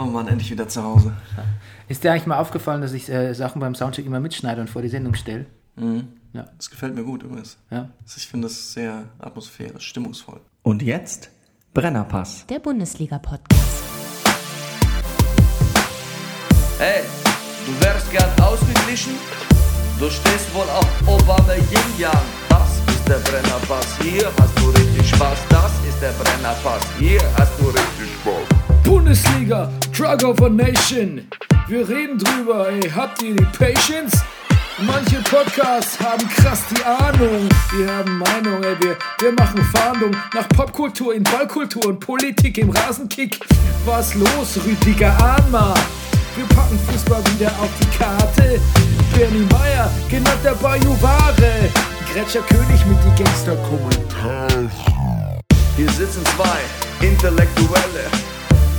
Oh Mann, endlich wieder zu Hause. Ist dir eigentlich mal aufgefallen, dass ich äh, Sachen beim Soundcheck immer mitschneide und vor die Sendung stelle? Mhm. Ja. Das gefällt mir gut übrigens. Ja. Ich finde das sehr atmosphärisch, stimmungsvoll. Und jetzt Brennerpass. Der Bundesliga-Podcast. Hey, du wärst gern ausgeglichen? Du stehst wohl auf Obama Yin Yang. Das ist der Brennerpass. Hier hast du richtig Spaß. Das ist der Brennerpass. Hier hast du richtig Spaß. Bundesliga, Drug of a Nation. Wir reden drüber, ey, habt ihr die Patience? Manche Podcasts haben krass die Ahnung. Wir haben Meinung, ey, wir, wir machen Fahndung nach Popkultur in Ballkultur und Politik im Rasenkick. Was los, Rüdiger Ahnma? Wir packen Fußball wieder auf die Karte. Bernie Meyer, genannt der Bajuware. Gretscher König mit die Gangster-Kommentare. Hier sitzen zwei Intellektuelle,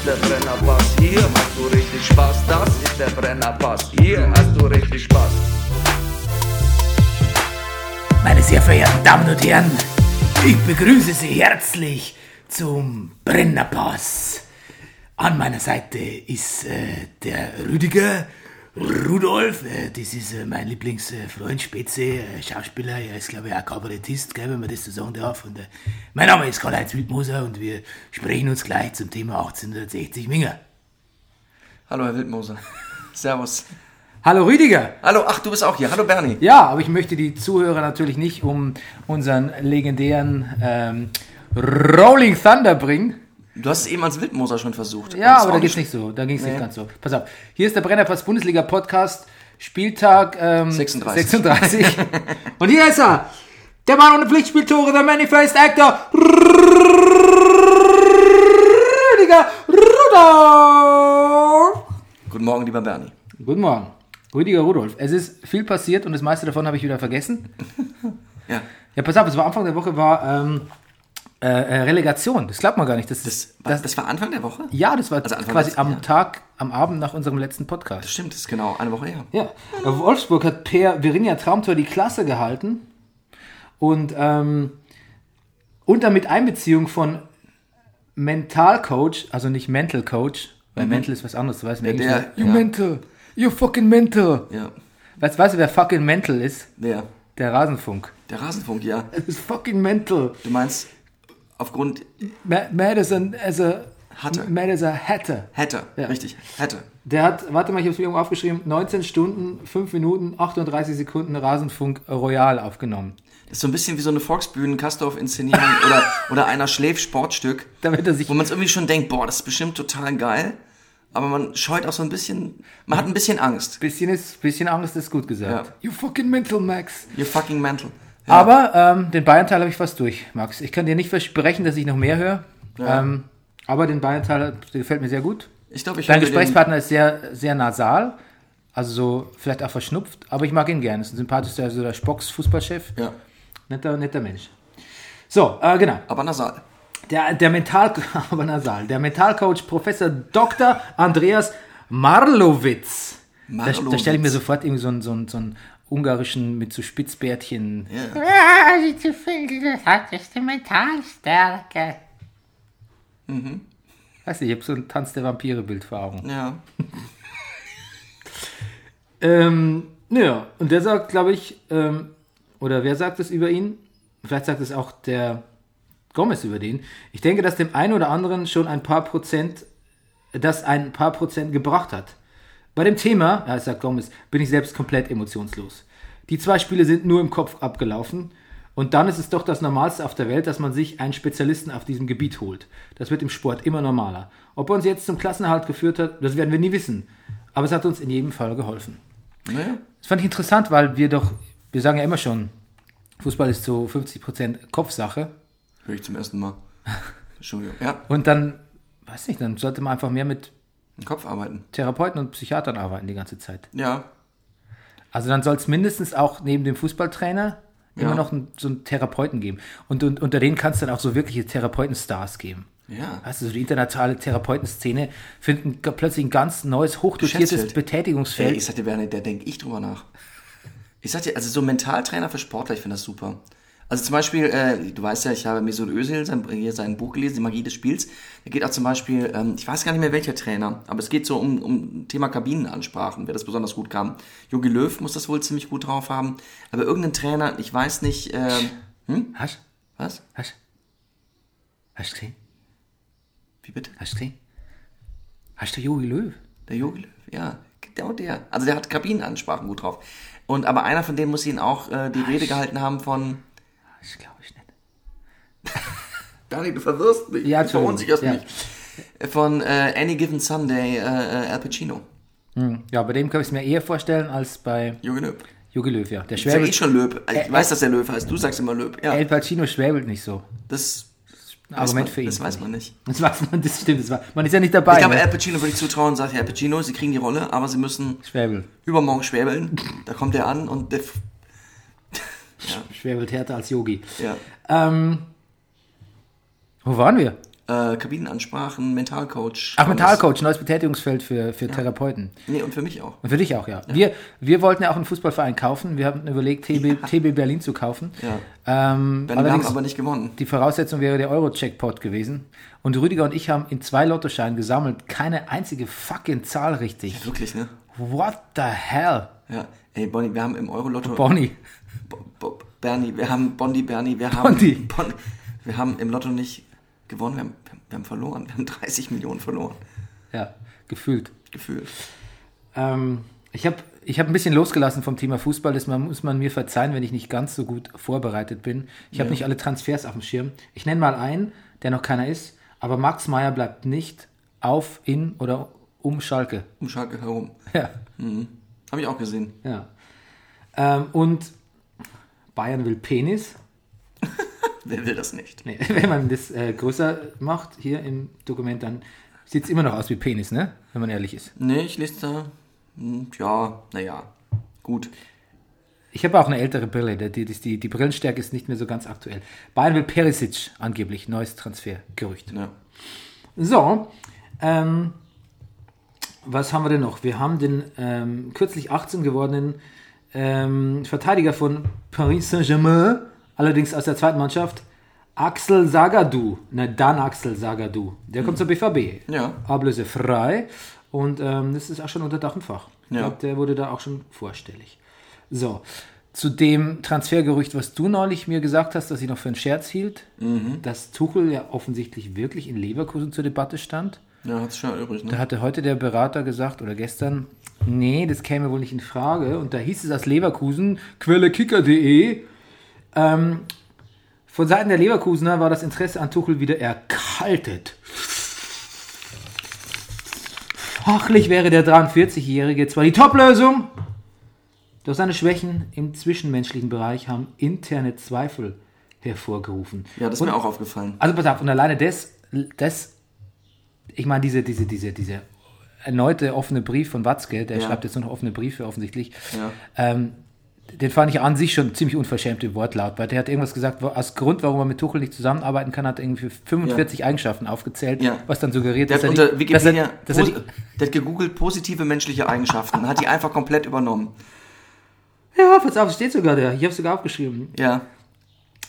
ist der Brennerpass, hier hast du richtig Spaß. Das ist der Brennerpass, hier hast du richtig Spaß. Meine sehr verehrten Damen und Herren, ich begrüße Sie herzlich zum Brennerpass. An meiner Seite ist äh, der Rüdiger Rudolf, äh, das ist äh, mein Lieblingsfreund Spätze, äh, Schauspieler, er ist glaube ich auch Kabarettist, gell, wenn man das so sagen darf. Und, äh, mein Name ist Karl-Heinz Wildmoser und wir sprechen uns gleich zum Thema 1860 Minger. Hallo, Herr Wildmoser. Servus. Hallo Rüdiger! Hallo, ach, du bist auch hier. Hallo, Bernie. Ja, aber ich möchte die Zuhörer natürlich nicht um unseren legendären ähm, Rolling Thunder bringen. Du hast es eben als Wildmoser schon versucht. Ja, aber da geht's nicht so. Da ging es nicht ganz so. Pass auf. Hier ist der Brennerpass Bundesliga Podcast. Spieltag ähm, 36. 36. Und hier ist er. Der Mann ohne Pflichtspieltore, der Manifest Actor. Rüdiger Rudolf. Guten Morgen, lieber Bernie. Guten Morgen. Rüdiger Rudolf. Es ist viel passiert und das meiste davon habe ich wieder vergessen. Ja, Ja, pass auf, es war Anfang der Woche war ähm, äh, äh, Relegation. Das glaubt man gar nicht. Das, das, das, war, das war Anfang der Woche? ja, das war Also quasi am Jahr. Tag, am Abend nach unserem letzten Podcast. Das stimmt, das ist genau eine Woche her. Ja, äh, Wolfsburg hat per Virinja Traumtor die Klasse gehalten und ähm, unter mit Einbeziehung von Mentalcoach, also nicht Mental Coach, weil Mental ist was anderes, du weißt Der, nicht. der, You ja, mental. You fucking mental. ja, Weißt, weißt du, wer fucking Mental ist? wer? Der Rasenfunk. Der Rasenfunk, ja. Das ist fucking mental. Du meinst, aufgrund Ma- Mad as a, Hatte. Mad as a Hatter. hätte, Ja. richtig, hätte. Der hat, warte mal, ich habe es mir irgendwo aufgeschrieben, 19 Stunden, 5 Minuten, 38 Sekunden Rasenfunk Royal aufgenommen. Das ist so ein bisschen wie so eine Volksbühnen-Kastorf-Inszenierung oder, oder einer Schläf-Sportstück, Damit er sich wo man es irgendwie schon denkt, boah, das ist bestimmt total geil, aber man scheut auch so ein bisschen, man hat ein bisschen Angst. Bisschen ist, bisschen Angst ist gut gesagt. Ja. You fucking mental, Max. You're fucking mental. Ja. Aber ähm, den Bayern-Teil habe ich fast durch, Max. Ich kann dir nicht versprechen, dass ich noch mehr höre. Ja. Ähm, aber den Bayern-Teil gefällt mir sehr gut. ich glaube, ich Dein Gesprächspartner ist sehr, sehr nasal. Also so vielleicht auch verschnupft. Aber ich mag ihn gerne. Ist ein sympathischer, also der Spocks Fußballchef. Ja, Netter, netter Mensch. So, äh, genau. aber nasal. Der, der Mental, aber nasal. Der Mentalcoach Professor Dr. Andreas Marlowitz. Da, da Marlowitz. stelle ich mir sofort irgendwie so einen, so einen, so einen ungarischen mit so Spitzbärtchen. Ja. Ja, wie zu viel, das hat ist die Mentalstärke. Weiß nicht, ich habe so ein Tanz der Vampire-Bild vor Augen. ja. Ähm, ja, und der sagt, glaube ich, ähm, oder wer sagt es über ihn? Vielleicht sagt es auch der Gomez über den. Ich denke, dass dem einen oder anderen schon ein paar Prozent, das ein paar Prozent gebracht hat. Bei dem Thema, ja, sagt Gomez, bin ich selbst komplett emotionslos. Die zwei Spiele sind nur im Kopf abgelaufen. Und dann ist es doch das Normalste auf der Welt, dass man sich einen Spezialisten auf diesem Gebiet holt. Das wird im Sport immer normaler. Ob er uns jetzt zum Klassenerhalt geführt hat, das werden wir nie wissen. Aber es hat uns in jedem Fall geholfen. Naja. Das fand ich interessant, weil wir doch, wir sagen ja immer schon, Fußball ist so 50% Kopfsache. Höre ich zum ersten Mal. Entschuldigung. Ja, Und dann, weiß nicht, dann sollte man einfach mehr mit Im Kopf arbeiten. Therapeuten und Psychiatern arbeiten die ganze Zeit. Ja. Also dann soll es mindestens auch neben dem Fußballtrainer immer Ja. noch einen, so einen Therapeuten geben. Und, und unter denen kann es dann auch so wirkliche Therapeutenstars geben. Ja. Weißt du, so die internationale Therapeutenszene finden plötzlich ein ganz neues, hochdotiertes. Betätigungsfeld. Ey, ich sag dir, Bernie, da denke ich drüber nach. Ich sag dir, also so Mentaltrainer für Sportler, ich finde das super. Also zum Beispiel, äh, du weißt ja, ich habe Mesut Özil sein, hier sein Buch gelesen, Die Magie des Spiels. Da geht auch zum Beispiel, ähm, ich weiß gar nicht mehr welcher Trainer, aber es geht so um, um Thema Kabinenansprachen, wer das besonders gut kann. Jogi Löw muss das wohl ziemlich gut drauf haben. Aber irgendein Trainer, ich weiß nicht, ähm, Hast was? Hast Hast du? Wie bitte? Hast du? Hast du Jogi Löw? Der Jogi Löw, ja, genau der. Also der hat Kabinenansprachen gut drauf. Und aber einer von denen muss ihn auch äh, die Rede gehalten haben von Das glaube ich nicht. Dani, du verwirrst mich. Ja, du verunsicherst Entschuldigung. mich. Von äh, Any Given Sunday, äh, äh, Al Pacino. Ja, bei dem kann ich es mir eher vorstellen als bei Jogi Löw. Jogi Löw, ja. Der Ich sag eh schwäbelt. schon Löw. Ich Äh, weiß, dass der Löw heißt. Du sagst immer Löw. Ja, El Pacino schwäbelt nicht so. das, Argument man, für ihn. das weiß man nicht. Das weiß man, das stimmt. Das war, man ist ja nicht dabei. Ich glaube, ne? Al Pacino würde ich zutrauen und sagt, Herr Pacino, Sie kriegen die Rolle, aber Sie müssen Schwäbel. übermorgen schwäbeln. Da kommt er an und der, f- Schwäbelt härter als Yogi. ja. Ähm, wo waren wir? Äh, Kabinenansprachen, Mentalcoach. Ach, Mentalcoach, neues Betätigungsfeld für, für Therapeuten. Nee, und für mich auch. Und für dich auch, ja. Wir, wir wollten ja auch einen Fußballverein kaufen. Wir haben überlegt, TB, TB Berlin zu kaufen. Ja. Ähm, Wir haben aber nicht gewonnen. die Voraussetzung wäre der Euro-Checkpot gewesen. Und Rüdiger und ich haben in zwei Lottoscheinen gesammelt. Keine einzige fucking Zahl richtig. Wirklich, ne? What the hell? Ja. Ey, Bonnie, wir haben im Euro-Lotto... Bonnie. Bernie, wir haben Bondi, Bernie, wir haben Bondi. Bon, wir haben im Lotto nicht gewonnen, wir haben, wir haben verloren, wir haben 30 Millionen verloren, Ja, gefühlt. gefühlt. Ähm, ich habe ich hab ein bisschen losgelassen vom Thema Fußball. Das muss man mir verzeihen, wenn ich nicht ganz so gut vorbereitet bin. Ich habe nicht alle Transfers auf dem Schirm. Ich nenne mal einen, der noch keiner ist. Aber Max Meyer bleibt nicht auf, in oder um Schalke. Um Schalke herum. Ja. Habe ich auch gesehen. ja. Ähm, und Bayern will Penis. Wer will das nicht? Nee, wenn man das äh, größer macht hier im Dokument, dann sieht es immer noch aus wie Penis, ne? Wenn man ehrlich ist. Nee, ich lese da, hm, ja, naja, gut. Ich habe auch eine ältere Brille. Die, die, die, die Brillenstärke ist nicht mehr so ganz aktuell. Bayern will Perisic angeblich. Neues Transfergerücht. Ja. So, ähm, was haben wir denn noch? Wir haben den ähm, kürzlich 18 gewordenen ähm, Verteidiger von Paris Saint-Germain, allerdings aus der zweiten Mannschaft, Axel Sagadou. Ne, dann Axel Sagadou. Der kommt zur BVB. Ja. Ablösefrei. Und ähm, das ist auch schon unter Dach und Fach. Ich Ja. glaube, der wurde da auch schon vorstellig. So, zu dem Transfergerücht, was du neulich mir gesagt hast, dass ich noch für einen Scherz hielt, dass Tuchel ja offensichtlich wirklich in Leverkusen zur Debatte stand. Ja, hat's schon übrig, Da ne? hatte heute der Berater gesagt, oder gestern, nee, das käme wohl nicht in Frage. Und da hieß es aus Leverkusen, Quelle kicker.de, ähm, von Seiten der Leverkusener war das Interesse an Tuchel wieder erkaltet. Fachlich wäre der 43-Jährige zwar die Top-Lösung, doch seine Schwächen im zwischenmenschlichen Bereich haben interne Zweifel hervorgerufen. Ja, das ist mir auch aufgefallen. Also pass auf, und alleine das, das ich meine, diese, diese, diese, diese erneute offene Brief von Watzke, der Ja. schreibt jetzt nur noch offene Briefe offensichtlich, Ja. ähm, den fand ich an sich schon ziemlich unverschämt im Wortlaut, weil der hat irgendwas gesagt, als Grund, warum er mit Tuchel nicht zusammenarbeiten kann, hat er irgendwie 45 Eigenschaften aufgezählt, Ja. was dann suggeriert, Der dass er, Wikipedia, dass er, dass er posi- der hat gegoogelt positive menschliche Eigenschaften, hat die einfach komplett übernommen. ja, pass auf, steht sogar da, ich habe sogar aufgeschrieben. Ja,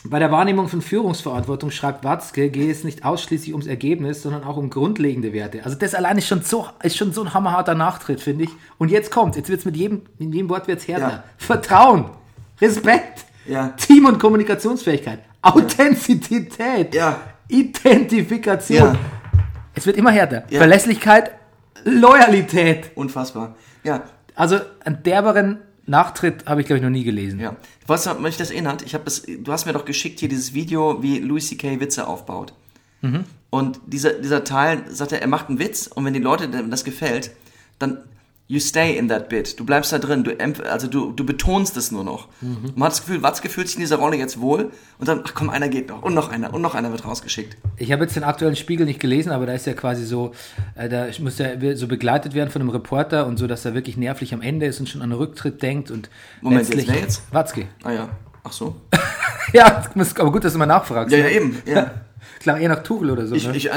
Bei der Wahrnehmung von Führungsverantwortung schreibt Watzke, gehe es nicht ausschließlich ums Ergebnis, sondern auch um grundlegende Werte. Also das allein ist schon so, ist schon so ein hammerharter Nachtritt, finde ich. Und jetzt kommt, jetzt wird es mit jedem, mit jedem Wort wird's härter. Ja. Vertrauen, Respekt, Ja. Team- und Kommunikationsfähigkeit, Authentizität, Ja. Identifikation. Es wird immer härter. Verlässlichkeit, Loyalität. unfassbar. Ja, Also einen derberen Nachtritt habe ich, glaube ich, noch nie gelesen. ja. Was hat mich das erinnert? Ich habe das, du hast mir doch geschickt hier dieses Video, wie Louis C.K. Witze aufbaut. Mhm. Und dieser, dieser Teil sagt er, er macht einen Witz und wenn die Leute dem das gefällt, dann You stay in that bit. Du bleibst da drin. Du, also du, du betonst es nur noch. Mhm. Man hat das Gefühl, Watzke fühlt sich in dieser Rolle jetzt wohl und dann, ach komm, einer geht noch und noch einer und noch einer wird rausgeschickt. Ich habe jetzt den aktuellen Spiegel nicht gelesen, aber da ist ja quasi so, äh, da muss er so begleitet werden von einem Reporter und so, dass er wirklich nervlich am Ende ist und schon an einen Rücktritt denkt und Moment, jetzt wer jetzt? Watzke. Ah ja, ach so. Ja, aber gut, dass du mal nachfragst. Ja, ja, eben. Ja. Klar, eher nach Tuchel oder so. Ich, ne? ich,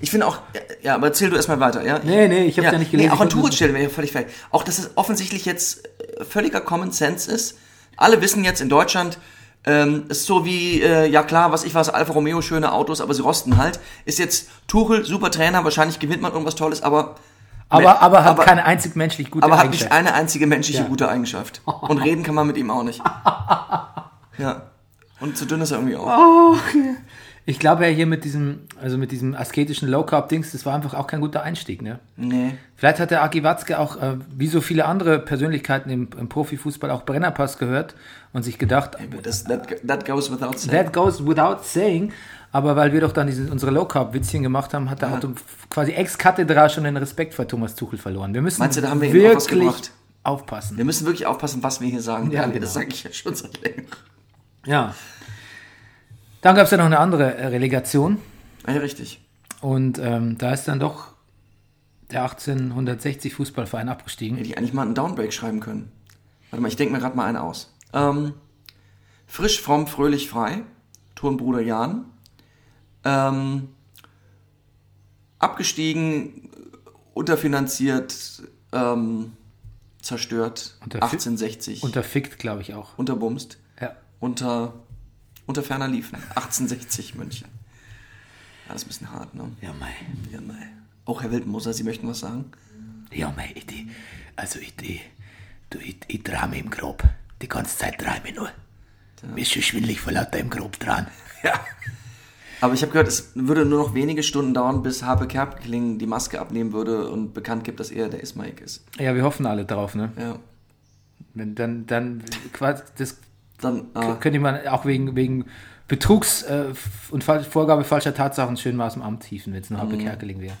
ich finde auch, ja, aber erzähl du erstmal weiter, ja? Nee, nee, ich hab's ja nicht gelesen. Nee, auch an Tuchel stellen wir ja völlig fertig. Auch, dass es offensichtlich jetzt äh, völliger Common Sense ist. Alle wissen jetzt in Deutschland, ähm, ist so wie, äh, ja klar, was ich weiß, Alfa Romeo, schöne Autos, aber sie rosten halt. Ist jetzt Tuchel, super Trainer, wahrscheinlich gewinnt man irgendwas Tolles, aber... aber, aber hat aber, keine einzig menschlich gute aber hat nicht Eigenschaft. eine einzige menschliche Ja. gute Eigenschaft. Und reden kann man mit ihm auch nicht. Ja. Und zu dünn ist er irgendwie auch. Oh. Ich glaube ja hier mit diesem, also mit diesem asketischen Low-Carb-Dings, das war einfach auch kein guter Einstieg, ne? Nee. Vielleicht hat der Aki Watzke auch, äh, wie so viele andere Persönlichkeiten im, im Profifußball, auch Brennerpass gehört und sich gedacht, Das, that, that goes without saying. that goes without saying, aber weil wir doch dann diese, unsere Low-Carb-Witzchen gemacht haben, hat der Auto quasi ex cathedra schon den Respekt vor Thomas Tuchel verloren. Wir müssen Meinst du, da haben wir wirklich aufpassen. Wir müssen wirklich aufpassen, was wir hier sagen. Ja, Ja, genau. Das sage ich ja schon seit länger. Ja. Dann gab es ja noch eine andere äh, Relegation. Ja, richtig. Und ähm, da ist dann doch der 1860 Fußballverein abgestiegen. Hätte ich eigentlich mal einen Downbreak schreiben können. Warte mal, ich denke mir gerade mal einen aus. Ähm, frisch, fromm, fröhlich, frei. Turnbruder Jan. Ähm, abgestiegen, unterfinanziert, ähm, zerstört. Unter- 1860. Unterfickt, glaube ich auch. unterbumst. Ja. Unter, unter ferner Liefen. 1860 München. Ja, das ist ein bisschen hart, ne? Ja, mei. Ja, mei. Auch Herr Wildmoser, Sie möchten was sagen? Ja, mei, ich, die, also ich, die, du, ich, ich träume im Grab. Die ganze Zeit träume ich nur. Mir ist schon schwindelig vor lauter im Grab dran. Ja. Aber ich habe gehört, es würde nur noch wenige Stunden dauern, bis Habe Kerkeling die Maske abnehmen würde und bekannt gibt, dass er der Ismaik ist. Ja, wir hoffen alle drauf, ne? Ja. Wenn dann, dann, quasi, das Dann, ah, könnte man auch wegen, wegen Betrugs äh, und Vorgabe falscher Tatsachen schön mal aus dem Amt hieven, wenn es nur Mhm. Happe Kerkeling wäre.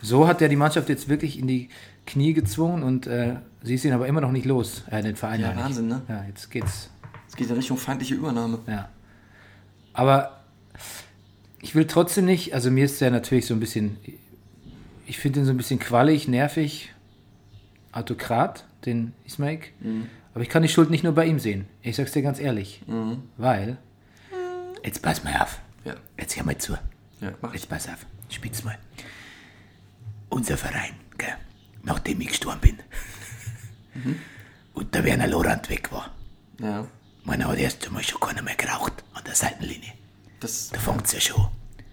So hat er die Mannschaft jetzt wirklich in die Knie gezwungen und äh, sie ist ihn aber immer noch nicht los, äh, den Verein. Ja. Wahnsinn, ne? Ja, jetzt geht's. es geht in Richtung feindliche Übernahme. Ja. Aber ich will trotzdem nicht, also mir ist der natürlich so ein bisschen, ich finde ihn so ein bisschen quallig, nervig, Autokrat, den Ismaik. Aber ich kann die Schuld nicht nur bei ihm sehen. Ich sag's dir ganz ehrlich. Weil, Jetzt pass mal auf. Ja. Jetzt hör mal zu. Ja, mach. Jetzt pass auf. Spitz mal. Unser Verein, gell, nachdem ich gestorben bin und der Werner Lorand weg war, Ja. meiner hat erst einmal schon keiner mehr geraucht an der Seitenlinie. Das, Da fängt's ja schon.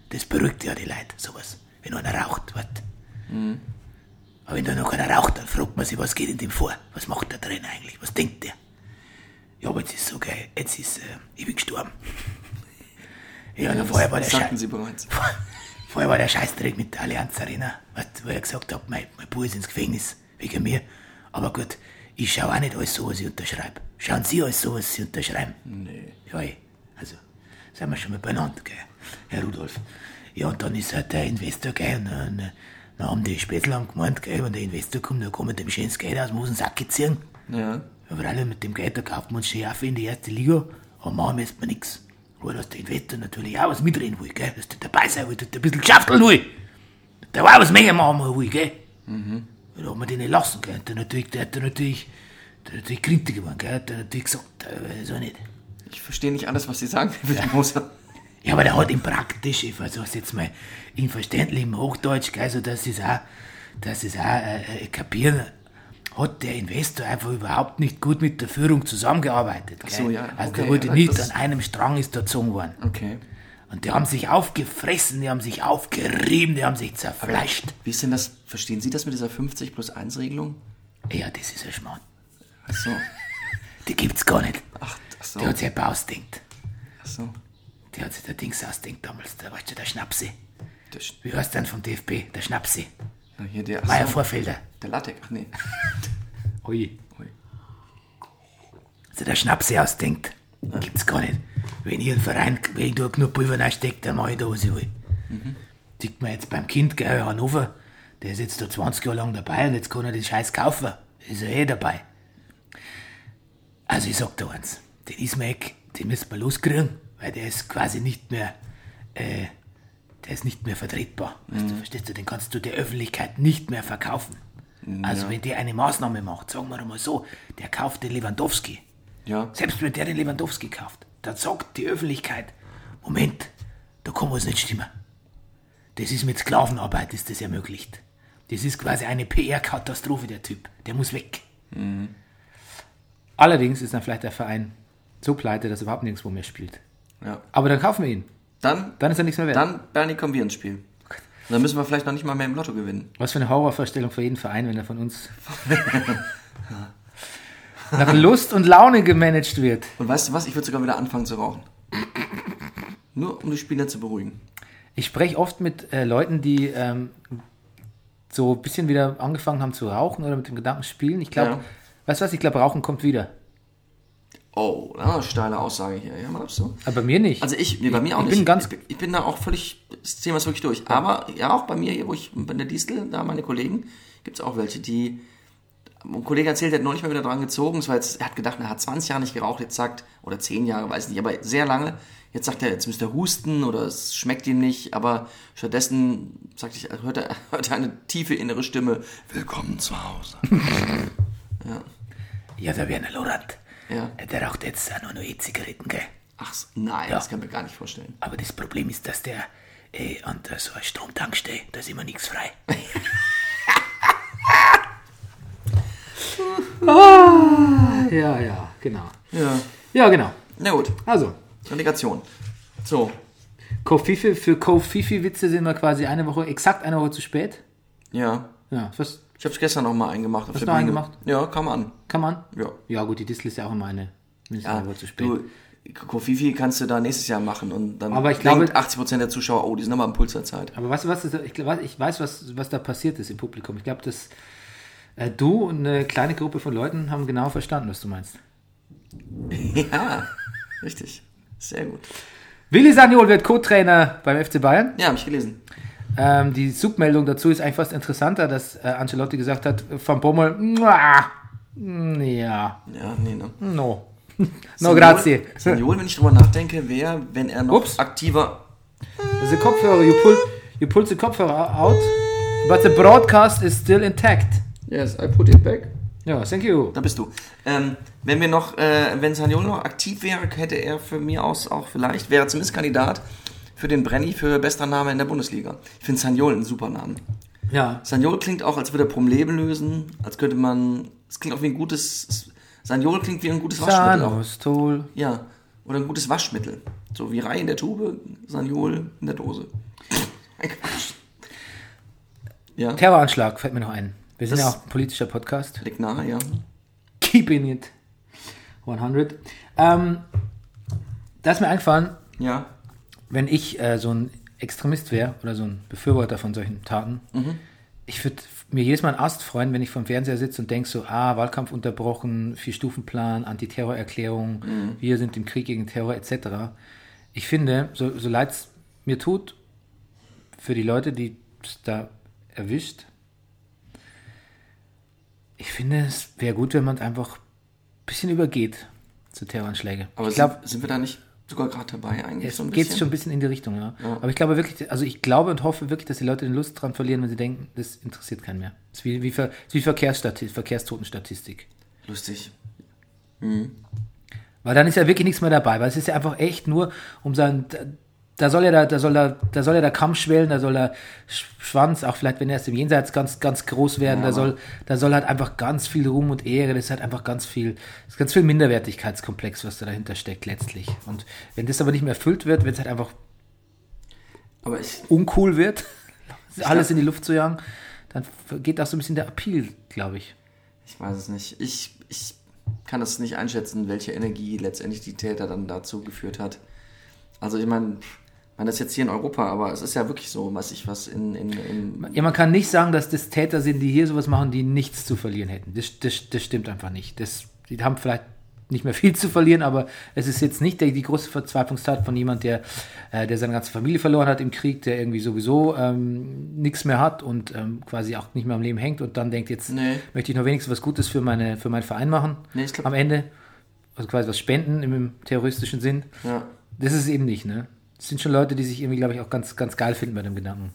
Das beruhigt ja die Leute, sowas. Wenn einer raucht, was? Aber wenn da noch einer raucht, dann fragt man sich, was geht in dem vor? Was macht der drin eigentlich? Was denkt der? Ja, aber jetzt ist so geil. Jetzt ist, äh, ich bin gestorben. Ja, na, vorher war der sagten Scheiß. Sie bereits. Vorher war der Scheißdreck mit der Allianz Arena, weißt, wo er gesagt hat, mein, mein Bub ist ins Gefängnis, wegen mir. Aber gut, ich schaue auch nicht alles so, was ich unterschreibe. Schauen Sie alles so, was Sie unterschreiben? Nee. Ja, also, sind wir schon mal beieinander, gell, Herr Rudolf. Ja, und dann ist halt der Investor, gell, und dann, dann haben die Spätzl haben gemeint, gell, wenn der Investor kommt, dann kann man dem schönes Geld aus dem Hosensack ziehen. Ja. Aber alle mit dem Geld, da kauft man uns schon auf in die erste Liga, aber machen wir nix. Nur, dass der Investor natürlich auch was mitreden will, gell? Dass der dabei sein will, dass der ein bisschen geschafteln will. Der war was mehr machen will, gell? Mhm. Da hat man den nicht lassen, gell? Der, natürlich, der hat da natürlich, der hat natürlich Kritiker geworden, gell? Der hat natürlich gesagt, äh, so nicht. Ich verstehe nicht alles, was Sie sagen, Herr Wildmoser. Ja, aber der hat ihn praktisch, ich versuch's jetzt mal in verständlichem Hochdeutsch, gell, so dass es auch, dass es auch äh, äh, kapieren, hat der Investor einfach überhaupt nicht gut mit der Führung zusammengearbeitet. Gell? so, ja, Also okay, der wurde ja, nicht an einem Strang ist gezogen worden. Okay. Und die haben sich aufgefressen, die haben sich aufgerieben, die haben sich zerfleischt. Wie ist denn das, verstehen Sie das mit dieser 50 plus 1 Regelung? Ja, das ist ein Schmarrn. Ach so. Die gibt's gar nicht. Ach, ach so. Die hat sich aber ausdenkt. Ach so. Die hat sich der Dings ausdenkt damals, der weißt du, der Schnapsi. Der, Wie heißt denn vom DFB? Der Schnapsi. ja, hier der, Meier so, Vorfelder. der Latex, ach nee. ui. Ui. Also der Schnapsi ausdenkt. Gibt's gar nicht. Wenn ich einen Verein, wenn ich da genug Pulver reinstecke, dann mache ich da, was ich will. Sieht man jetzt beim Kind, gell, Hannover, der ist jetzt da 20 Jahre lang dabei und jetzt kann er den Scheiß kaufen. Ist er eh dabei. Also ich sag da eins, den Ismaek, den müssen wir loskriegen, weil der ist quasi nicht mehr, äh, der ist nicht mehr vertretbar. Weißt du, verstehst du, den kannst du der Öffentlichkeit nicht mehr verkaufen. Also wenn der eine Maßnahme macht, sagen wir mal so, der kauft den Lewandowski. Ja. Selbst wenn der den Lewandowski kauft, dann sagt die Öffentlichkeit, Moment, da kann was nicht stimmen. Das ist mit Sklavenarbeit ist das ermöglicht. Das ist quasi eine PR-Katastrophe, der Typ. Der muss weg. Allerdings ist dann vielleicht der Verein so pleite, dass er überhaupt nirgendwo mehr spielt. Ja. Aber dann kaufen wir ihn. Dann, Dann ist er nichts mehr wert. dann, Bernie, kommen wir ins Spiel. Und dann müssen wir vielleicht noch nicht mal mehr im Lotto gewinnen. Was für eine Horrorvorstellung für jeden Verein, wenn er von uns nach Lust und Laune gemanagt wird. Und weißt du was? Ich würde sogar wieder anfangen zu rauchen. Nur um die Spieler zu beruhigen. Ich spreche oft mit äh, Leuten, die ähm, so ein bisschen wieder angefangen haben zu rauchen oder mit dem Gedanken spielen. Ich glaube, Ja. weißt du was? Ich glaube, Rauchen kommt wieder. Oh, ah, steile Aussage hier. Ja, mal so. Aber bei mir nicht. Also ich, nee, bei mir auch ich nicht. bin ganz- ich, bin, ich bin da auch völlig, das Thema ist wirklich durch. Aber ja, auch bei mir, hier, wo ich bei der Distel, da meine Kollegen, gibt es auch welche, die. Ein Kollege erzählt, der hat neulich mal wieder dran gezogen. Es war jetzt, er hat gedacht, er hat 20 Jahre nicht geraucht, jetzt sagt, oder 10 Jahre, weiß nicht, aber sehr lange. Jetzt sagt er, jetzt müsste er husten oder es schmeckt ihm nicht, aber stattdessen, sagte ich, hört er, hört er eine tiefe innere Stimme, willkommen zu Hause. Ja, der Werner Lorand, Ja. der raucht jetzt auch noch E-Zigaretten, gell? Ach, nein, Ja. das kann ich mir gar nicht vorstellen. Aber das Problem ist, dass der äh, an der so einer Stromtankstelle, da ist immer nichts frei. ja, ja, genau. Ja. Ja, genau. Na gut, Also, Relegation. So, Kofifi, für Kofifi-Witze sind wir quasi eine Woche, exakt eine Woche zu spät. ja. Ja, was Ich habe es gestern noch mal eingemacht. Hast du eingemacht? Ja, kam an. kann man? Ja. Ja, gut, die Distel ist ja auch immer eine, Ja, Woche zu spät. du, Kofifi kannst du da nächstes Jahr machen und dann Aber ich glaube- 80% der Zuschauer, oh, die sind aber am Puls der Zeit. Aber weißt du, was, ist, ich, ich weiß, was, was da passiert ist im Publikum. Ich glaube, dass äh, du und eine kleine Gruppe von Leuten haben genau verstanden, was du meinst. ja, richtig. Sehr gut. Willi Sagnol wird Co-Trainer beim FC Bayern. Ja, habe ich gelesen. Ähm, die Submeldung dazu ist eigentlich fast interessanter, dass äh, Ancelotti gesagt hat, Van Bommel, "Mua, mm, ja, Ja, nee, ne. no. no, grazie. Saniol, wenn ich drüber nachdenke, wäre, wenn er noch Ups. aktiver. The Kopfhörer, you pull, you pull the Kopfhörer out, but the broadcast is still intact. Yes, I put it back. Ja, thank you. Da bist du. Ähm, wenn wir noch, äh, wenn Saniol noch aktiv wäre, hätte er für mir aus auch vielleicht, wäre zumindest Kandidat für den Brenny für bester Name in der Bundesliga. Ich finde Saniol einen super Namen. Ja, Saniol klingt auch, als würde er Probleme lösen, als könnte man, es klingt auch wie ein gutes, Saniol klingt wie ein gutes Waschmittel. auch. Sanostol. Ja, oder ein gutes Waschmittel. So wie Rai in der Tube, Saniol in der Dose. Ja, Terroranschlag fällt mir noch ein. Wir sind Das- ja auch ein politischer Podcast. liegt nahe, ja. Keeping it 100. Ähm, da ist mir eingefallen, Ja, wenn ich äh, so ein Extremist wäre oder so ein Befürworter von solchen Taten, ich würde mir jedes Mal einen Ast freuen, wenn ich vom Fernseher sitze und denke so, ah, Wahlkampf unterbrochen, Vier-Stufen-Plan, Antiterrorerklärung, wir sind im Krieg gegen Terror etc. Ich finde, so, so leid es mir tut, für die Leute, die es da erwischt, ich finde, es wäre gut, wenn man es einfach ein bisschen übergeht zu Terroranschläge. aber ich glaube, sind, sind wir da nicht sogar gerade dabei eigentlich es so geht schon ein bisschen in die Richtung, ja. Aber ich glaube wirklich, also ich glaube und hoffe wirklich, dass die Leute den Lust dran verlieren, wenn sie denken, das interessiert keinen mehr. Das ist wie, wie, Ver, ist wie Verkehrsstatistik, Verkehrstotenstatistik. Lustig. Weil dann ist ja wirklich nichts mehr dabei, weil es ist ja einfach echt nur um sein, da, soll ja der, da soll der, da soll ja der Kamm schwellen, da soll der Sch- Schwanz, auch vielleicht wenn er erst im Jenseits ganz, ganz groß werden, da soll, da soll halt einfach ganz viel Ruhm und Ehre, das ist halt einfach ganz viel, das ist ganz viel Minderwertigkeitskomplex, was da dahinter steckt letztlich. Und wenn das aber nicht mehr erfüllt wird, wenn es halt einfach Aber ich, uncool wird, alles in die Luft zu jagen, dann geht auch so ein bisschen der Appeal, glaube ich. ich weiß es nicht. Ich, ich kann das nicht einschätzen, welche Energie letztendlich die Täter dann dazu geführt hat. Also ich meine, meine, das ist jetzt hier in Europa, aber es ist ja wirklich so, was ich was in, in, in Ja, man kann nicht sagen, dass das Täter sind, die hier sowas machen, die nichts zu verlieren hätten. Das, das, das stimmt einfach nicht. Das, die haben vielleicht nicht mehr viel zu verlieren, aber es ist jetzt nicht die große Verzweiflungstat von jemand, der, äh, der seine ganze Familie verloren hat im Krieg, der irgendwie sowieso ähm, nichts mehr hat und ähm, quasi auch nicht mehr am Leben hängt und dann denkt, jetzt Nee. möchte ich noch wenigstens was Gutes für, meine, für meinen Verein machen Nee, am Ende. Also quasi was spenden im, im terroristischen Sinn. Ja. Das ist es eben nicht, ne? Das sind schon Leute, die sich irgendwie, glaube ich, auch ganz, ganz geil finden bei dem Gedanken.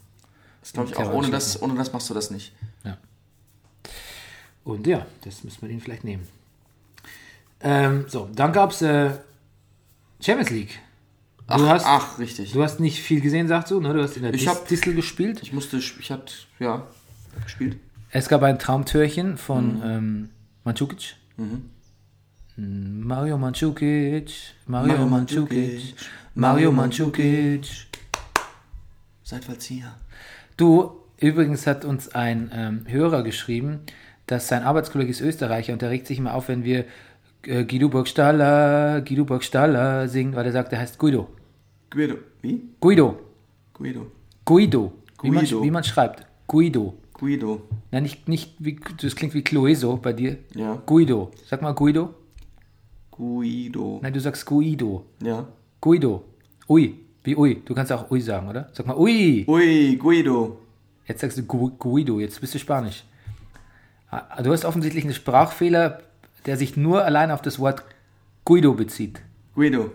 Das glaube ich auch. Ohne das, ohne das machst du das nicht. Und ja, das müssen wir den vielleicht nehmen. Ähm, so, dann gab es äh, Champions League. Du, Ach, hast, ach, richtig. du hast nicht viel gesehen, sagst du, ne? Du hast in der Ich Dis hab- Distel gespielt. Ich musste, ich hatte, ja, gespielt. Es gab ein Traumtörchen Mhm. von ähm, Mandzukic. Mm, Mario Mandzukic, Mario, Mario Mandzukic, Mario Mandzukic. Seid Vollzieher. Du, übrigens hat uns ein ähm, Hörer geschrieben, dass sein Arbeitskollege ist Österreicher und der regt sich immer auf, wenn wir äh, Guido Burgstaller, Guido Burgstaller singen, weil er sagt, er heißt Guido. Guido. Wie? Guido. Guido. Guido. Wie man, wie man schreibt. Guido. Guido. Nein, nicht, nicht wie, das klingt wie Clueso bei dir. Ja. Guido. Sag mal Guido. Guido. Nein, du sagst Guido. Ja. Guido. Ui. Wie Ui. Du kannst auch Ui sagen, oder? Sag mal Ui. Ui, Guido. Jetzt sagst du Gu Guido. Jetzt bist du Spanisch. Ah, Du hast offensichtlich einen Sprachfehler, der sich nur allein auf das Wort Guido bezieht. Guido.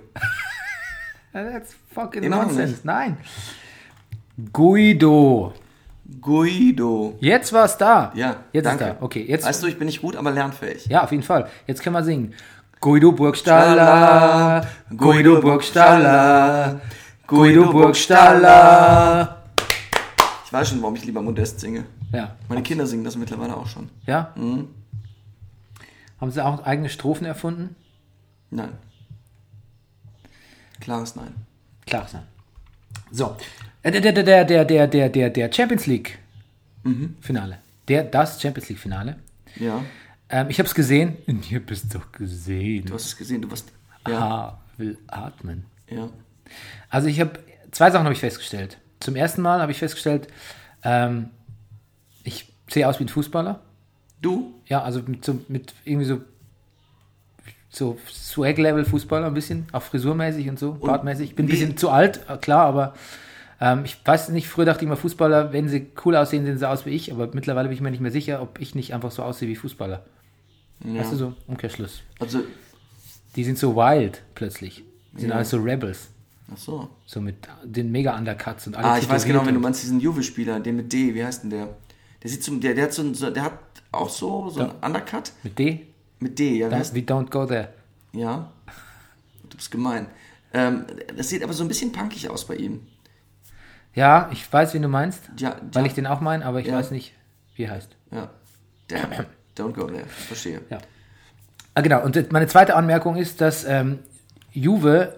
That's fucking noch nonsense. Nein. Guido. Guido. Jetzt war es da. Ja. Jetzt danke. ist da. Okay, jetzt. Weißt du, ich bin nicht gut, aber lernfähig. Ja, auf jeden Fall. Jetzt können wir singen. Guido Burgstaller, Guido Burgstaller, Guido Burgstaller. Ich weiß schon, warum ich lieber modest singe. Ja. Meine Kinder singen das mittlerweile auch schon. Ja? Mhm. Haben sie auch eigene Strophen erfunden? Nein. Klares Nein. Klares Nein. So. Äh, der, der, der, der, der, der, der Champions League mhm. Finale. Der, das Champions League Finale. Ja. Ähm, ich habe es gesehen. Und ihr bist doch gesehen. Du hast es gesehen, du warst. Ja. Ah, will atmen. Ja. Also ich habe zwei Sachen habe ich festgestellt. Zum ersten Mal habe ich festgestellt, ähm, ich sehe aus wie ein Fußballer. Du? Ja, also mit, so, mit irgendwie so so Swag-Level-Fußballer ein bisschen, auch frisurmäßig und so, bartmäßig. Ich bin ein bisschen zu alt, äh, klar, aber ähm, ich weiß nicht, früher dachte ich immer, Fußballer, wenn sie cool aussehen, sehen sie aus wie ich, aber mittlerweile bin ich mir nicht mehr sicher, ob ich nicht einfach so aussehe wie Fußballer. Ja. Weißt du so, Umkehrschluss. Also. Die sind so wild plötzlich. Die sind Ja. alles so Rebels. Ach so. So mit den Mega-Undercuts und alle Ah, ich weiß genau, wenn du meinst, diesen Juve-Spieler, den mit D, wie heißt denn der? Der sieht so, der, der hat so, der hat auch so, so einen Undercut und Mit D, mit D, ja, wie don't, we don't go there. ja. Du bist gemein. Ähm, das sieht aber so ein bisschen punkig aus bei ihm. Ja, ich weiß, wen du meinst, Ja, weil ja. ich den auch meine, aber ich Ja. weiß nicht, wie er heißt. Ja. Damn. Don't go there. Verstehe. Ja. Ah, genau, und meine zweite Anmerkung ist, dass ähm, Juve,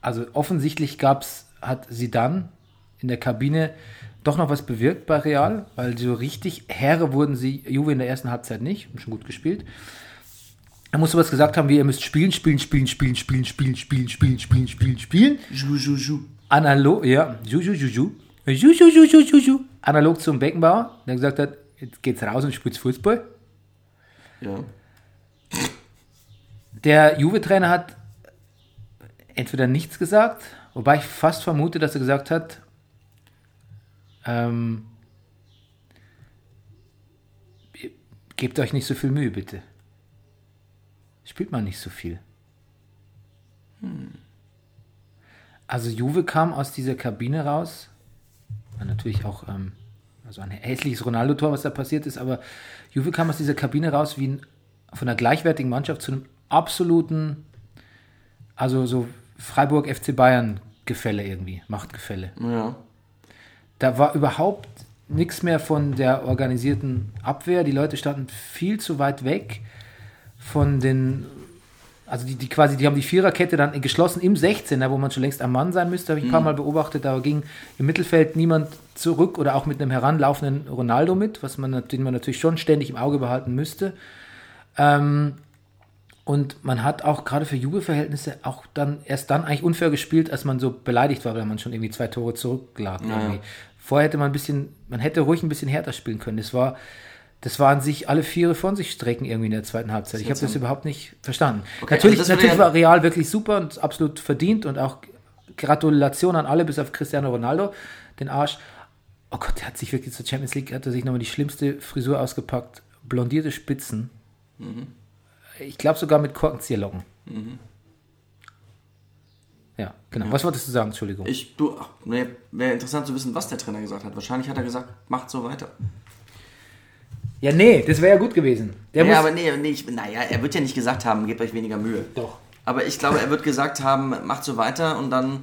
also offensichtlich gab's, hat sie dann in der Kabine doch noch was bewirkt bei Real, weil so richtig Herre wurden sie, Juve in der ersten Halbzeit nicht, haben schon gut gespielt. Er muss sowas gesagt haben wie, ihr müsst spielen, spielen, spielen, spielen, spielen, spielen, spielen, spielen, spielen, spielen, spielen. Ju, ju, ju. Analog, ja, ju, ju, ju, ju. Ju, ju, ju, ju, ju, ju. Analog zum Beckenbauer, der gesagt hat, jetzt geht's raus und spielt Fußball. Ja. Der Juve-Trainer hat entweder nichts gesagt, wobei ich fast vermute, dass er gesagt hat, ähm, gebt euch nicht so viel Mühe, bitte. Spielt man nicht so viel. Also Juve kam aus dieser Kabine raus, war natürlich auch ähm, also ein hässliches Ronaldo-Tor, was da passiert ist, aber Juve kam aus dieser Kabine raus wie ein, von einer gleichwertigen Mannschaft zu einem absoluten, also so Freiburg FC Bayern Gefälle irgendwie, Machtgefälle. Ja. Da war überhaupt nichts mehr von der organisierten Abwehr. Die Leute standen viel zu weit weg von den, also die, die quasi, die haben die Viererkette dann geschlossen im 16er, wo man schon längst am Mann sein müsste, habe ich ein paar Mal beobachtet. Da ging im Mittelfeld niemand zurück oder auch mit einem heranlaufenden Ronaldo mit, was man, den man natürlich schon ständig im Auge behalten müsste. Ähm, und man hat auch gerade für Juve-Verhältnisse auch dann erst dann eigentlich unfair gespielt, als man so beleidigt war, weil man schon irgendwie zwei Tore zurücklag. irgendwie. Vorher hätte man ein bisschen, man hätte ruhig ein bisschen härter spielen können. Es war das waren sich alle Viere von sich strecken irgendwie in der zweiten Halbzeit. Ich habe das überhaupt nicht verstanden. Okay, natürlich also natürlich war Real wirklich super und absolut verdient und auch Gratulation an alle, bis auf Cristiano Ronaldo, den Arsch. Oh Gott, der hat sich wirklich zur Champions League, hat er sich nochmal die schlimmste Frisur ausgepackt. Blondierte Spitzen. Mhm. Ich glaube sogar mit Korkenzieherlocken. Ja, genau. Was wolltest du sagen? Entschuldigung. Ich, du, wäre interessant zu wissen, was der Trainer gesagt hat. Wahrscheinlich hat er gesagt, macht so weiter. Ja, nee, das wäre ja gut gewesen. Der ja, aber nee, nee ich, naja, er wird ja nicht gesagt haben, gebt euch weniger Mühe. Doch. Aber ich glaube, er wird gesagt haben, macht so weiter und dann,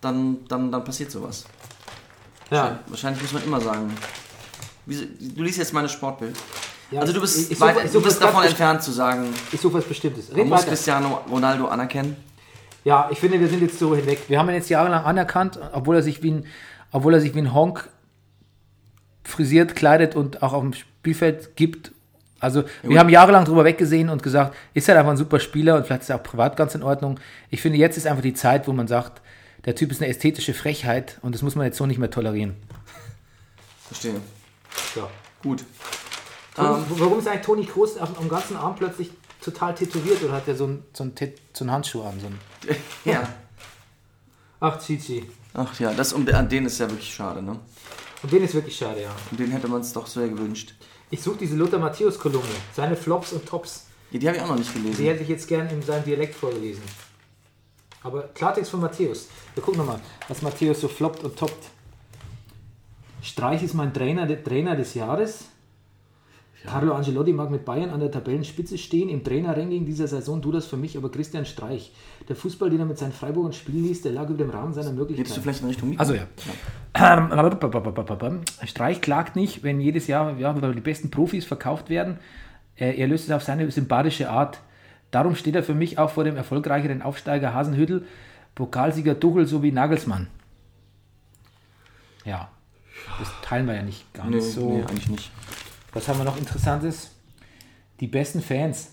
dann, dann, dann passiert sowas. Ja. Wahrscheinlich muss man immer sagen. Du liest jetzt meine Sportbild. Ja, also du bist, ich- ich weit, suche- ich du bist davon entfernt zu sagen, Ich suche was Bestimmtes. man muss. Cristiano Ronaldo anerkennen. Ja, ich finde, wir sind jetzt so hinweg. Wir haben ihn jetzt jahrelang anerkannt, obwohl er sich wie ein, obwohl er sich wie ein Honk frisiert, kleidet und auch auf dem Spielfeld gibt. Also wir haben jahrelang drüber weggesehen und gesagt, ist halt einfach ein super Spieler und vielleicht ist er auch privat ganz in Ordnung. Ich finde, jetzt ist einfach die Zeit, wo man sagt, der Typ ist eine ästhetische Frechheit und das muss man jetzt so nicht mehr tolerieren. Verstehe. Ja. Gut. Toni, warum ist eigentlich Toni Kroos am, am ganzen Arm plötzlich total tätowiert oder hat er so einen so ein, so einen Handschuh an? So einen Ja. Ach, Chichi. Ach ja, das um an den ist ja wirklich schade, ne? Und den ist wirklich schade, ja. Und den hätte man es doch sehr gewünscht. Ich suche diese Lothar Matthäus-Kolumne, seine Flops und Tops. Ja, die habe ich auch noch nicht Die gelesen. hätte ich jetzt gern in seinem Dialekt vorgelesen. Aber Klartext von Matthäus. Wir gucken nochmal, was Matthäus so floppt und toppt. Streich ist mein Trainer, Trainer des Jahres. Carlo Ancelotti mag mit Bayern an der Tabellenspitze stehen. Im Trainerranking dieser Saison tut das für mich aber Christian Streich. Der Fußball, den er mit seinen Freiburgern spielen ließ, der lag über dem Rahmen seiner Möglichkeiten. Gehst du vielleicht in Richtung Mikro? Also ja. Ähm, Streich klagt nicht, wenn jedes Jahr ja, die besten Profis verkauft werden. Äh, Er löst es auf seine sympathische Art. Darum steht er für mich auch vor dem erfolgreicheren Aufsteiger Hasenhüttel, Pokalsieger Tuchel sowie Nagelsmann. Ja, das teilen wir ja nicht ganz Nee, so. nee, eigentlich nicht. Was haben wir noch Interessantes? Die besten Fans.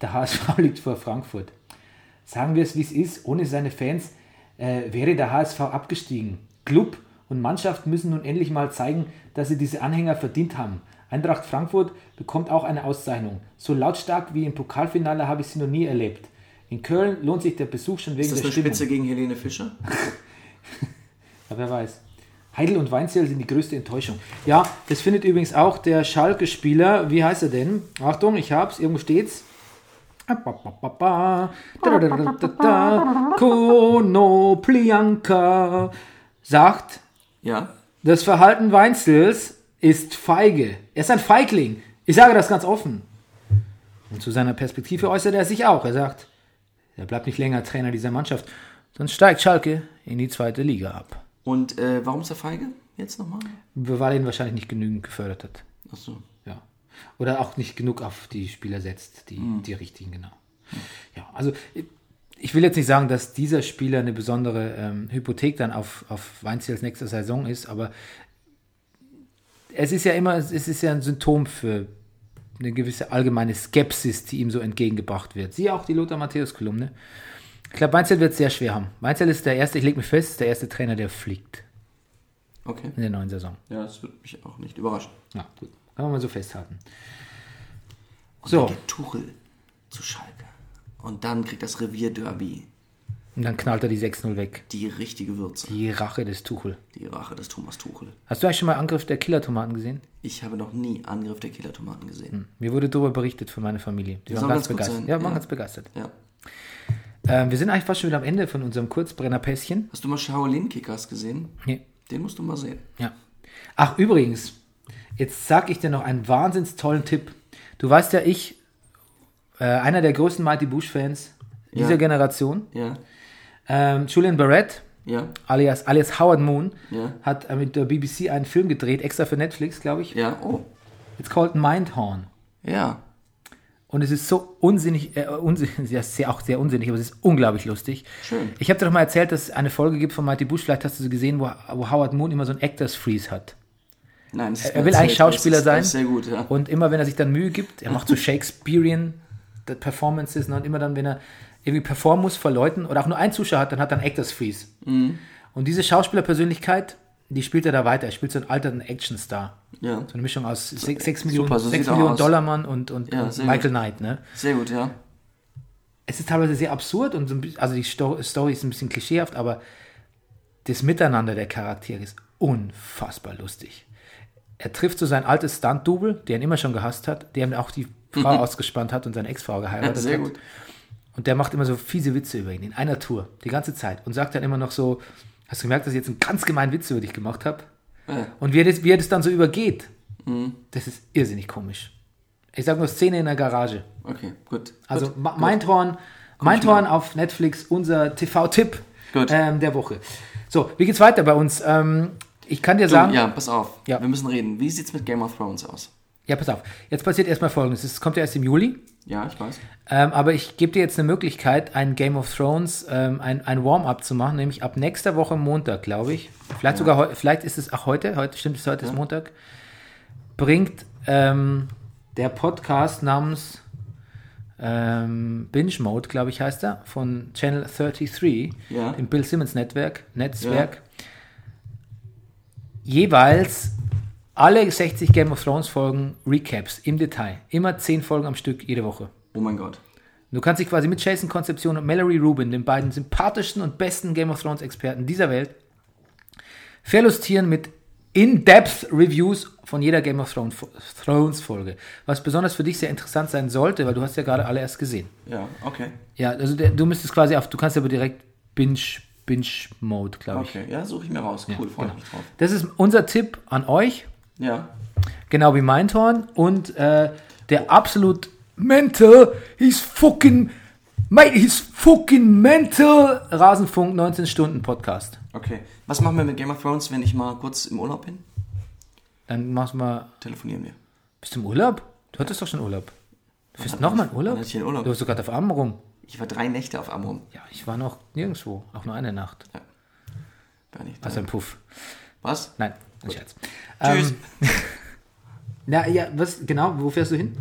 Der HSV liegt vor Frankfurt. Sagen wir es, wie es ist. Ohne seine Fans äh, wäre der HSV abgestiegen. Club und Mannschaft müssen nun endlich mal zeigen, dass sie diese Anhänger verdient haben. Eintracht Frankfurt bekommt auch eine Auszeichnung. So lautstark wie im Pokalfinale habe ich sie noch nie erlebt. In Köln lohnt sich der Besuch schon wegen Ist das der eine Stimmung. Spitze gegen Helene Fischer? Ja, wer weiß. Heidel und Weinzierl sind die größte Enttäuschung. Ja, das findet übrigens auch der Schalke-Spieler. Wie heißt er denn? Achtung, ich hab's, irgendwo steht's. Kono Plianka sagt, Ja. das Verhalten Weinzels ist feige. Er ist ein Feigling. Ich sage das ganz offen. Und zu seiner Perspektive äußert er sich auch. Er sagt, er bleibt nicht länger Trainer dieser Mannschaft, sonst steigt Schalke in die zweite Liga ab. Und äh, warum ist er feige? Jetzt nochmal? Weil er ihn wahrscheinlich nicht genügend gefördert hat. Achso. Ja. Oder auch nicht genug auf die Spieler setzt, die, die richtigen, genau. Ja, also ich- will jetzt nicht sagen, dass dieser Spieler eine besondere ähm, Hypothek dann auf, auf Weinziels nächste Saison ist, aber es ist ja immer, es ist ja ein Symptom für eine gewisse allgemeine Skepsis, die ihm so entgegengebracht wird. Siehe auch die Lothar Matthäus-Kolumne. Ich glaube, Weinzel wird es sehr schwer haben. Weinzel ist der erste, ich lege mich fest, der erste Trainer, der fliegt Okay. in der neuen Saison. Ja, das würde mich auch nicht überraschen. Ja, gut. Kann man mal so festhalten. So, Der Tuchel zu Schalke. Und dann kriegt das Revierderby und dann knallt er die 6-0 weg. die richtige Würze. Die Rache des Tuchel. Die Rache des Thomas Tuchel. Hast du eigentlich schon mal Angriff der Killer-Tomaten gesehen? Ich habe noch nie Angriff der Killertomaten gesehen. Mir wurde darüber berichtet von meiner Familie. Die soll waren ganz ganz begeistert. Ja, waren ja. ganz begeistert. Ja. Ähm, wir sind eigentlich fast schon wieder am Ende von unserem Kurzbrennerpässchen. Hast du mal Shaolin Kickers gesehen? Nee. Den musst du mal sehen. Ja. Ach, übrigens, jetzt sag ich dir noch einen wahnsinns tollen Tipp. Du weißt ja, ich, äh, einer der größten Mighty Bush-Fans dieser Ja. Generation, Ja. ähm, Julian Barrett, Ja. alias, alias Howard Moon, Ja. hat äh, mit der BBC einen Film gedreht, extra für Netflix, glaube ich. Ja. Oh. It's called Mindhorn. Ja. Und es ist so unsinnig, äh, unsinnig, ja, sehr, auch sehr unsinnig, aber es ist unglaublich lustig. Schön. Ich habe dir doch mal erzählt, dass es eine Folge gibt von Mighty Bush, vielleicht hast du sie gesehen, wo, wo Howard Moon immer so ein Actors Freeze hat. Nein, das ist Er mir will eigentlich Schauspieler sein. Sehr gut, ja. Und immer, wenn er sich dann Mühe gibt, er macht so Shakespearean Performances ne, und immer dann, wenn er irgendwie performen muss vor Leuten oder auch nur einen Zuschauer hat, dann hat er einen Actors Freeze. Mhm. Und diese Schauspielerpersönlichkeit, die spielt er da weiter. Er spielt so einen alternden Actionstar. Ja. So eine Mischung aus 6, Millionen, super, so sechs sieht er Millionen aus. Dollar Mann und, und, Ja, und Michael gut. Knight, ne? Sehr gut, ja. Es ist teilweise sehr absurd und so ein bisschen, also die Sto Story ist ein bisschen klischeehaft, aber das Miteinander der Charaktere ist unfassbar lustig. Er trifft so sein altes Stunt-Double, der ihn immer schon gehasst hat, der ihm auch die Frau ausgespannt hat und seine Ex-Frau geheiratet Sehr hat. gut. Und der macht immer so fiese Witze über ihn in einer Tour, die ganze Zeit. Und sagt dann immer noch so, hast du gemerkt, dass ich jetzt einen ganz gemeinen Witz über dich gemacht habe? Und wie er, das, wie er das dann so übergeht, Mhm. das ist irrsinnig komisch. Ich sage nur Szene in der Garage. Okay, gut. Also gut, Ma- gut. Mindhorn, Mindhorn auf Netflix, unser TV-Tipp ähm, der Woche. So, wie geht's weiter bei uns? Ähm, ich kann dir Du, sagen, ja, pass auf. Ja. Wir müssen reden. Wie sieht's mit Game of Thrones aus? Ja, pass auf. Jetzt passiert erstmal Folgendes. Es kommt ja erst im Juli. Ja, ich weiß. Ähm, aber ich gebe dir jetzt eine Möglichkeit, ein Game of Thrones, ähm, ein, ein Warm-up zu machen, nämlich ab nächster Woche Montag, glaube ich. Vielleicht sogar heu- vielleicht ist es auch heute, heute stimmt es, heute ist Montag. Bringt ähm, der Podcast namens ähm, Binge Mode, glaube ich, heißt er, von Channel 33, Ja. dem Bill Simmons Netzwerk, Netzwerk, jeweils alle 60 Game of Thrones Folgen Recaps im Detail. Immer 10 Folgen am Stück jede Woche. Oh mein Gott. Du kannst dich quasi mit Jason Konzeption und Mallory Rubin, den beiden sympathischsten und besten Game of Thrones Experten dieser Welt, verlustieren mit In-Depth Reviews von jeder Game of Thrones, Folge. Was besonders für dich sehr interessant sein sollte, weil du hast ja gerade alle erst gesehen. Ja, okay. Ja, also der, du müsstest quasi auf, du kannst aber direkt Binge, Binge Mode, glaube ich. Okay, ja, suche ich mir raus. Cool, freue ich mich drauf. Das ist unser Tipp an euch, Ja. genau wie Mindhorn und äh, der absolut mental, he's fucking, mate, he's fucking mental Rasenfunk 19 Stunden Podcast. Okay. Was machen wir mit Game of Thrones, wenn ich mal kurz im Urlaub bin? Dann machst du mal, Telefonieren wir. bist du im Urlaub? Du hattest doch schon Urlaub. Du bist noch mal in Urlaub? ich denn Urlaub? Du warst sogar auf Amrum. Ich war drei Nächte auf Amrum. Ja, ich war noch nirgendwo, auch nur eine Nacht. War nicht da. Also ein Puff. Was? Nein, ein Scherz. Tschüss. Ähm, na ja, was, genau, wo fährst du hin?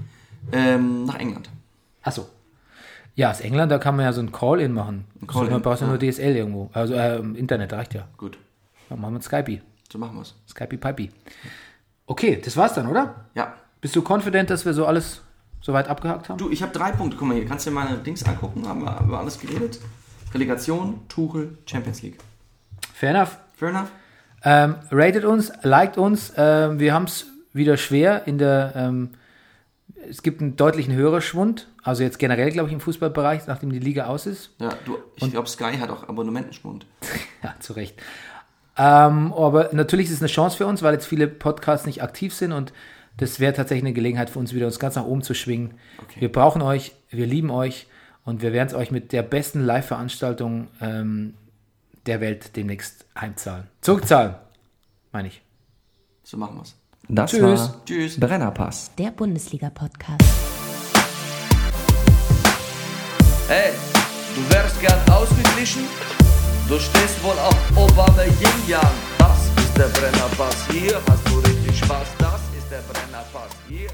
Ähm, nach England. Achso. Ja, aus England, da kann man ja so ein Call-In machen. Ein Call-in, Man braucht ja nur DSL irgendwo. Also äh, Internet reicht ja. Gut. Dann machen wir Skype. So machen wir's. Skype Pipey. Okay, das war's dann, oder? Ja. Bist du confident, dass wir so alles soweit abgehakt haben? Du, ich habe drei Punkte. Guck mal hier. Kannst du dir meine Dings angucken? Haben wir über alles geredet? Relegation, Tuchel, Champions League. Fair enough. Fair enough? Ähm, ratet uns, liked uns. Ähm, wir haben es wieder schwer in der. Ähm, es gibt einen deutlichen Hörerschwund. Also jetzt generell, glaube ich, im Fußballbereich, nachdem die Liga aus ist. Ja, du, ich glaube, Sky hat auch Abonnementenschwund. Ja, zu Recht. Ähm, aber natürlich ist es eine Chance für uns, weil jetzt viele Podcasts nicht aktiv sind und das wäre tatsächlich eine Gelegenheit für uns, wieder uns ganz nach oben zu schwingen. Okay. Wir brauchen euch, wir lieben euch und wir werden es euch mit der besten Live-Veranstaltung ähm, der Welt demnächst heimzahlen. Zurückzahlen, meine ich. So machen wir's. Das Tschüss. war Tschüss. Brennerpass. Der Bundesliga-Podcast. Hey, du wärst gern ausgeglichen? Du stehst wohl auf Obama Yin Yang. Das ist der Brennerpass. Hier hast du richtig Spaß. Das ist der Brennerpass. Hier